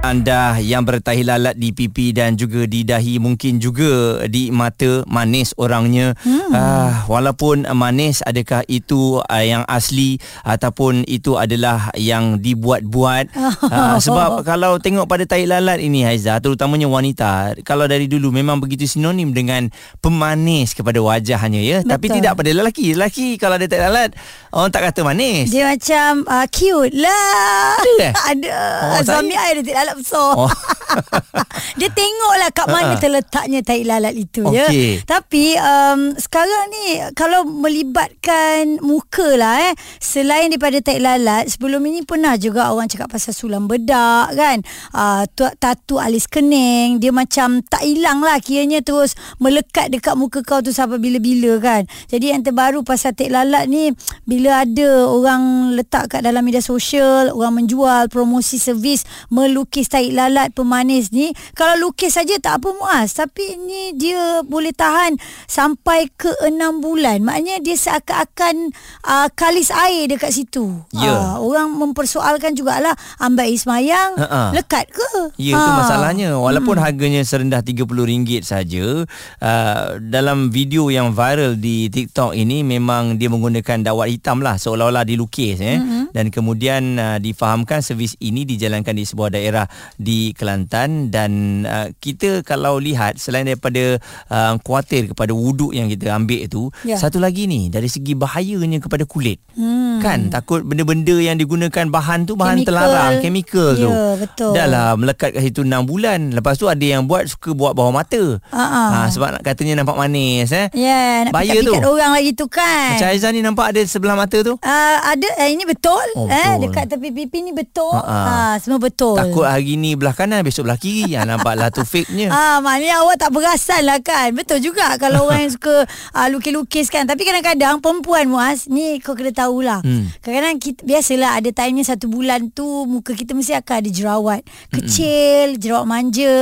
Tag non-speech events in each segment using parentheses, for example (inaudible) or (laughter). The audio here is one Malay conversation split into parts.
Anda yang bertahi lalat di pipi dan juga di dahi mungkin juga di mata manis orangnya. Hmm. Uh, walaupun manis adakah itu uh, yang asli ataupun itu adalah yang dibuat-buat. Uh, (laughs) sebab kalau tengok pada tahi lalat ini Haiza terutamanya wanita kalau dari dulu memang begitu sinonim dengan pemanis kepada wajahnya ya. Betul. Tapi tidak pada lelaki. Lelaki kalau ada tahi lalat orang tak kata manis. Dia macam uh, cute lah. Ada. Eh? (laughs) ada. Oh, Suami saya ada tahi lalat besar. Oh. (laughs) (laughs) dia tengoklah kat mana uh-uh. terletaknya tai lalat itu okay. ya. Tapi um, sekarang ni kalau melibatkan muka lah eh selain daripada tai lalat sebelum ini pernah juga orang cakap pasal sulam bedak kan. Uh, tatu alis kening dia macam tak hilang lah kiranya terus melekat dekat muka kau tu sampai bila-bila kan. Jadi yang terbaru pasal tai lalat ni bila ada orang letak kat dalam media sosial orang menjual promosi servis melukis tai tahi lalat pemanis ni kalau lukis saja tak apa muas tapi ni dia boleh tahan sampai ke enam bulan maknanya dia seakan-akan uh, kalis air dekat situ yeah. uh, orang mempersoalkan jugalah ambil ismayang uh-uh. lekat ke ya yeah, uh. masalahnya walaupun hmm. harganya serendah RM30 saja uh, dalam video yang viral di TikTok ini memang dia menggunakan dawat hitam lah seolah-olah dilukis eh mm-hmm. dan kemudian uh, difahamkan servis ini dijalankan di sebuah daerah di Kelantan dan uh, kita kalau lihat selain daripada uh, kuatir kepada wuduk yang kita ambil itu ya. satu lagi ni dari segi bahayanya kepada kulit hmm. Kan takut benda-benda yang digunakan bahan tu bahan chemical. terlarang chemical ya, tu betul. dah lah melekat kat situ 6 bulan lepas tu ada yang buat suka buat bawah mata uh-huh. ha, sebab katanya nampak manis eh ya nak Bahaya tu. orang lagi tu kan macam Aizan ni nampak ada sebelah mata tu uh, ada eh, ini betul, oh, eh, betul. dekat tepi pipi ni betul uh-huh. ha, semua betul takut hari ni belah kanan besok belah kiri yang nampaklah tu fake-nya. (laughs) Ah maknanya awak tak perasan lah kan. Betul juga kalau orang yang suka uh, lukis-lukis kan. Tapi kadang-kadang perempuan muas ni kau kena tahulah. Hmm. Kadang-kadang kita, biasalah ada time satu bulan tu muka kita mesti akan ada jerawat. Kecil, hmm. jerawat manja.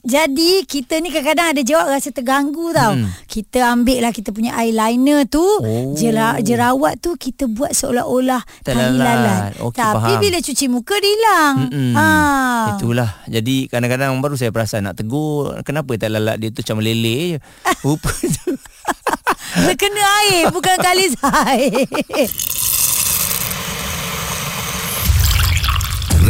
Jadi kita ni kadang-kadang ada jerawat rasa terganggu tau. Hmm. Kita ambil lah kita punya eyeliner tu. Oh. Jerawat tu kita buat seolah-olah tahi lalat. Okay, Tapi faham. bila cuci muka dia hilang. Ha. Itulah. Jadi kadang-kadang baru saya perasan nak tegur. Kenapa tak lalat dia tu macam lele je. (laughs) Rupa tu. Terkena air bukan kali (laughs) air.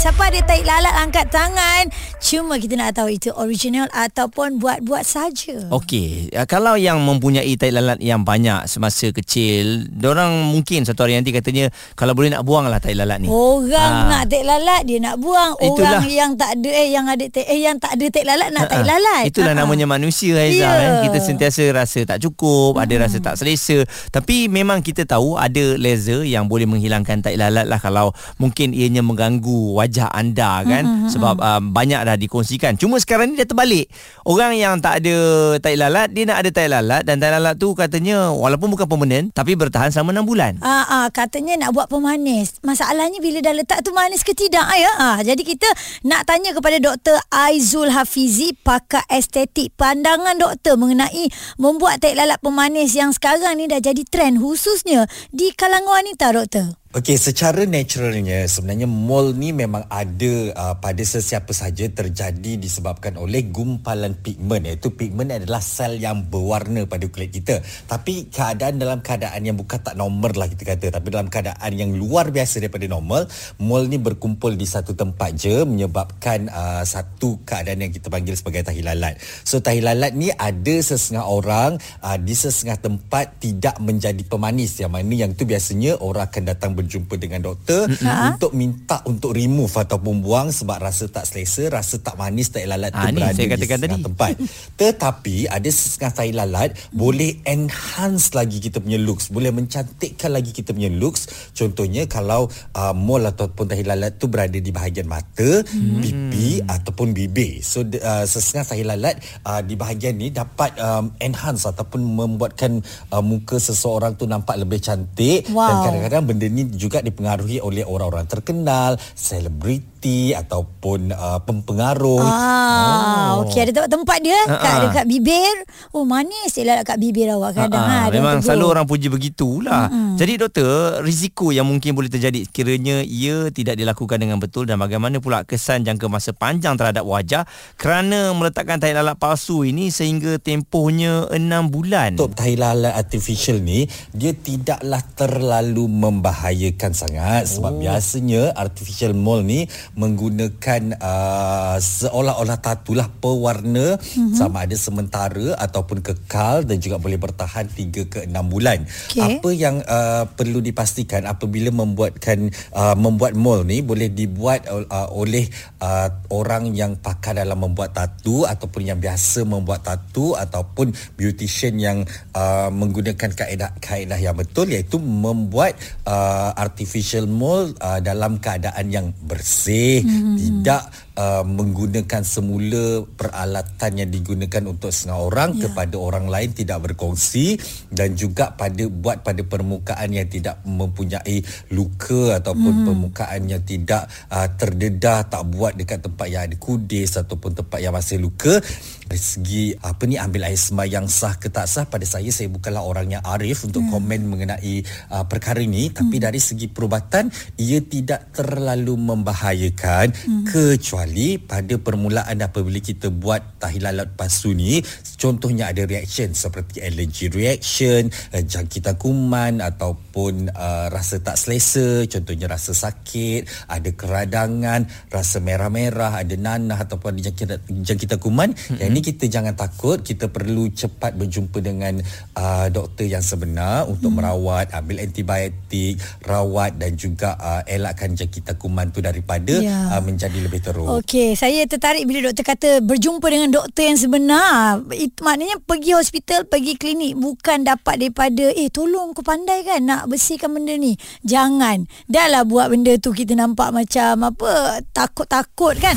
Siapa ada taik lalat angkat tangan. Cuma kita nak tahu itu original ataupun buat-buat saja. Okey, ya, kalau yang mempunyai taik lalat yang banyak semasa kecil, orang mungkin satu hari nanti katanya kalau boleh nak buang lah taik lalat ni. Orang ha. nak taik lalat dia nak buang. Itulah. Orang yang tak ada eh yang ada taik eh yang tak ada taik lalat nak taik lalat. Itulah Ha-ha. namanya manusia Aizah yeah. kan. Kita sentiasa rasa tak cukup, hmm. ada rasa tak selesa. Tapi memang kita tahu ada laser yang boleh menghilangkan taik lalat lah kalau mungkin ianya mengganggu wajah wajah anda kan? Mm-hmm. sebab um, banyak dah dikongsikan. Cuma sekarang ni dah terbalik. Orang yang tak ada tai lalat dia nak ada tai lalat. Dan tai lalat tu katanya walaupun bukan permanen tapi bertahan selama 6 bulan. Ah, ah katanya nak buat pemanis. Masalahnya bila dah letak tu manis ke tidak ya ah. Jadi kita nak tanya kepada doktor Aizul Hafizi pakar estetik pandangan doktor mengenai membuat tai lalat pemanis yang sekarang ni dah jadi trend khususnya di kalangan wanita doktor Okey, secara naturalnya sebenarnya mole ni memang ada uh, pada sesiapa saja terjadi disebabkan oleh gumpalan pigmen iaitu pigmen adalah sel yang berwarna pada kulit kita. Tapi keadaan dalam keadaan yang bukan tak normal lah kita kata tapi dalam keadaan yang luar biasa daripada normal, mole ni berkumpul di satu tempat je menyebabkan uh, satu keadaan yang kita panggil sebagai tahi lalat. So tahi lalat ni ada sesengah orang uh, di sesengah tempat tidak menjadi pemanis yang mana yang tu biasanya orang akan datang berjumpa dengan doktor mm-hmm. untuk minta untuk remove ataupun buang sebab rasa tak selesa, rasa tak manis, tak lalat ha, tu berada di tadi. tempat. (laughs) Tetapi ada setengah tai lalat mm. boleh enhance lagi kita punya looks, boleh mencantikkan lagi kita punya looks. Contohnya kalau uh, mole ataupun tahi lalat tu berada di bahagian mata, mm. pipi ataupun bibir. So uh, setengah tai lalat uh, di bahagian ni dapat um, enhance ataupun membuatkan uh, muka seseorang tu nampak lebih cantik wow. dan kadang-kadang benda ni juga dipengaruhi oleh orang-orang terkenal, selebriti ataupun uh, pempengaruh. Ah, oh. okey ada tempat dia uh-uh. kat dekat bibir. Oh manis dia kat bibir awak kadang uh-uh. ha. Memang selalu orang puji begitulah. Uh-uh. Jadi doktor, risiko yang mungkin boleh terjadi kiranya ia tidak dilakukan dengan betul dan bagaimana pula kesan jangka masa panjang terhadap wajah kerana meletakkan tahi lalat palsu ini sehingga tempohnya 6 bulan. Untuk tahi lalat artificial ni dia tidaklah terlalu membahayakan sangat sebab oh. biasanya artificial mole ni menggunakan uh, seolah-olah tatu lah pewarna mm-hmm. sama ada sementara ataupun kekal dan juga boleh bertahan 3 ke 6 bulan. Okay. Apa yang uh, perlu dipastikan apabila membuatkan uh, membuat mole ni boleh dibuat uh, oleh uh, orang yang pakar dalam membuat tatu ataupun yang biasa membuat tatu ataupun beautician yang uh, menggunakan kaedah-kaedah yang betul iaitu membuat uh, artificial mole uh, dalam keadaan yang bersih mm-hmm. tidak uh, menggunakan semula peralatan yang digunakan untuk setengah orang yeah. kepada orang lain tidak berkongsi dan juga pada buat pada permukaan yang tidak mempunyai luka ataupun mm. permukaan yang tidak uh, terdedah tak buat dekat tempat yang ada kudis ataupun tempat yang masih luka dari segi apa ni ambil air sembahyang sah ke tak sah pada saya saya bukanlah orang yang arif untuk hmm. komen mengenai uh, perkara ini tapi hmm. dari segi perubatan ia tidak terlalu membahayakan hmm. kecuali pada permulaan apabila kita buat tahi lalat palsu ni contohnya ada reaction seperti allergy reaction uh, jangkitan kuman ataupun uh, rasa tak selesa contohnya rasa sakit ada keradangan rasa merah-merah ada nanah ataupun jangkitan, jangkitan kuman hmm. yang ini kita jangan takut kita perlu cepat berjumpa dengan uh, doktor yang sebenar untuk hmm. merawat ambil antibiotik rawat dan juga uh, elakkan jangkitan kuman tu daripada ya. uh, menjadi lebih teruk. Okey saya tertarik bila doktor kata berjumpa dengan doktor yang sebenar. Itu maknanya pergi hospital pergi klinik bukan dapat daripada eh tolong aku pandai kan nak bersihkan benda ni. Jangan. Dah lah buat benda tu kita nampak macam apa takut-takut kan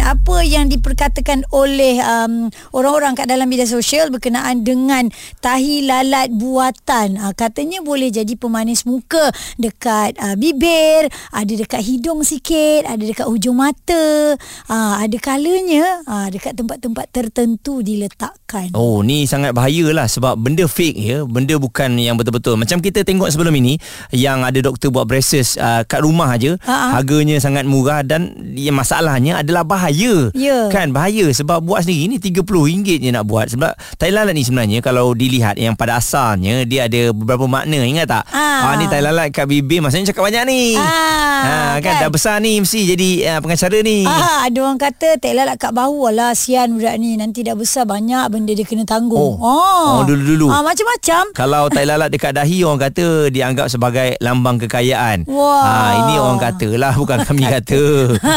apa yang diperkatakan oleh um, orang-orang kat dalam media sosial berkenaan dengan tahi lalat buatan. Uh, katanya boleh jadi pemanis muka dekat uh, bibir ada dekat hidung sikit ada dekat hujung mata. Uh, ada kalanya uh, dekat tempat-tempat tertentu diletakkan. Oh ni sangat bahayalah sebab benda fake ya. Benda bukan yang betul-betul. Macam kita tengok sebelum ini yang ada doktor buat braces uh, kat rumah aja uh-huh. harganya sangat murah dan yang masalahnya adalah bahaya bahaya. Yeah. kan? Bahaya. Sebab buat sendiri ni RM30 je nak buat. Sebab tai lalat ni sebenarnya kalau dilihat yang pada asalnya dia ada beberapa makna ingat tak? Ah, ah ni tai lalat kat bibir maksudnya cakap banyak ni. Ah, ah kan, kan? Dah besar ni mesti jadi uh, pengacara ni. Ah ada orang kata tai lalat kat bahu lah sian budak ni. Nanti dah besar banyak benda dia kena tanggung. Oh, oh. oh dulu-dulu. Ah macam-macam. Kalau tai lalat dekat dahi orang kata dianggap sebagai lambang kekayaan. Wah. ah ini orang kata lah bukan kami kata.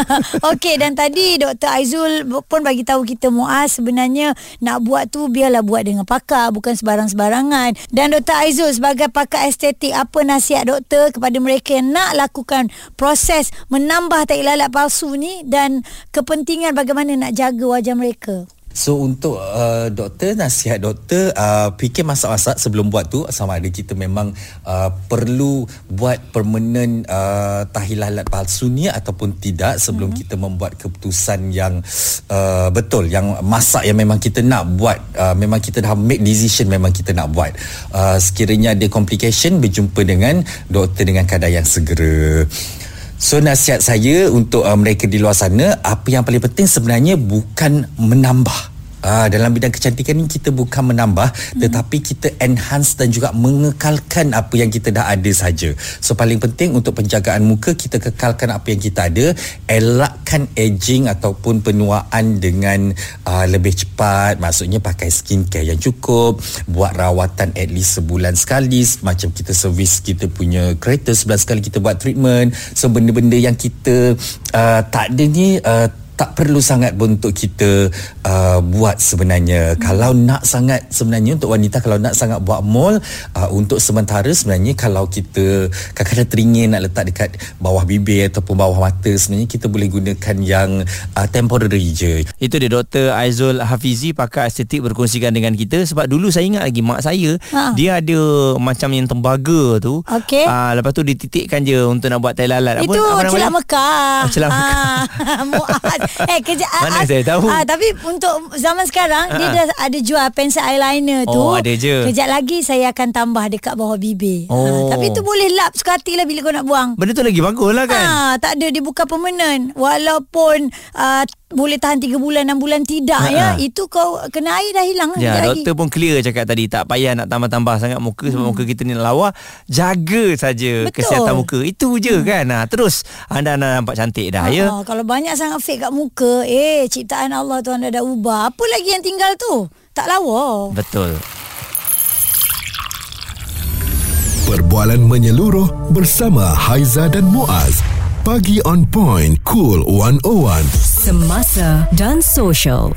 (laughs) Okey dan tadi Dr. Aizul pun bagi tahu kita Muaz sebenarnya nak buat tu biarlah buat dengan pakar bukan sebarang-sebarangan. Dan Dr. Aizul sebagai pakar estetik apa nasihat doktor kepada mereka yang nak lakukan proses menambah tai lalat palsu ni dan kepentingan bagaimana nak jaga wajah mereka? So untuk uh, doktor nasihat doktor uh, fikir masak-masak sebelum buat tu sama ada kita memang uh, perlu buat permanent uh, tahi lalat palsu ni ataupun tidak sebelum hmm. kita membuat keputusan yang uh, betul yang masak yang memang kita nak buat uh, memang kita dah make decision memang kita nak buat uh, sekiranya ada complication berjumpa dengan doktor dengan kadar yang segera So nasihat saya untuk uh, mereka di luar sana apa yang paling penting sebenarnya bukan menambah uh, dalam bidang kecantikan ni kita bukan menambah hmm. tetapi kita enhance dan juga mengekalkan apa yang kita dah ada saja. So paling penting untuk penjagaan muka kita kekalkan apa yang kita ada, elakkan aging ataupun penuaan dengan uh, lebih cepat. Maksudnya pakai skincare yang cukup, buat rawatan at least sebulan sekali macam kita servis kita punya kereta sebulan sekali kita buat treatment. So benda-benda yang kita uh, tak ada ni uh, tak perlu sangat pun untuk kita uh, buat sebenarnya. Hmm. Kalau nak sangat sebenarnya untuk wanita kalau nak sangat buat mall uh, untuk sementara sebenarnya kalau kita kadang-kadang teringin nak letak dekat bawah bibir ataupun bawah mata sebenarnya kita boleh gunakan yang uh, temporary je. Itu dia Dr. Aizul Hafizi pakar estetik berkongsikan dengan kita sebab dulu saya ingat lagi mak saya ha. dia ada macam yang tembaga tu. Okay. Uh, lepas tu dititikkan je untuk nak buat tai lalat. Itu apa, apa celak Mekah. Oh, celak Mekah. (laughs) Muat eh kerja Mana as, saya tahu ah, Tapi untuk zaman sekarang uh-huh. Dia dah ada jual Pencil eyeliner tu Oh ada je Kejap lagi saya akan tambah Dekat bawah bibir oh. ha, Tapi tu boleh lap Suka hati lah Bila kau nak buang Benda tu lagi bagus lah kan ha, Tak ada dia bukan permanent Walaupun uh, boleh tahan 3 bulan 6 bulan tidak Ha-ha. ya itu kau kena air dah hilang ya doktor lagi. pun clear cakap tadi tak payah nak tambah-tambah sangat muka hmm. sebab muka kita ni lawa jaga saja kesihatan muka itu je hmm. kan ha, terus anda anda nampak cantik dah ya Ha-ha. kalau banyak sangat fake kat muka eh ciptaan Allah tu anda dah ubah apa lagi yang tinggal tu tak lawa betul Perbualan menyeluruh bersama Haiza dan Muaz. Pagi on point, cool 101. Semasa dan social.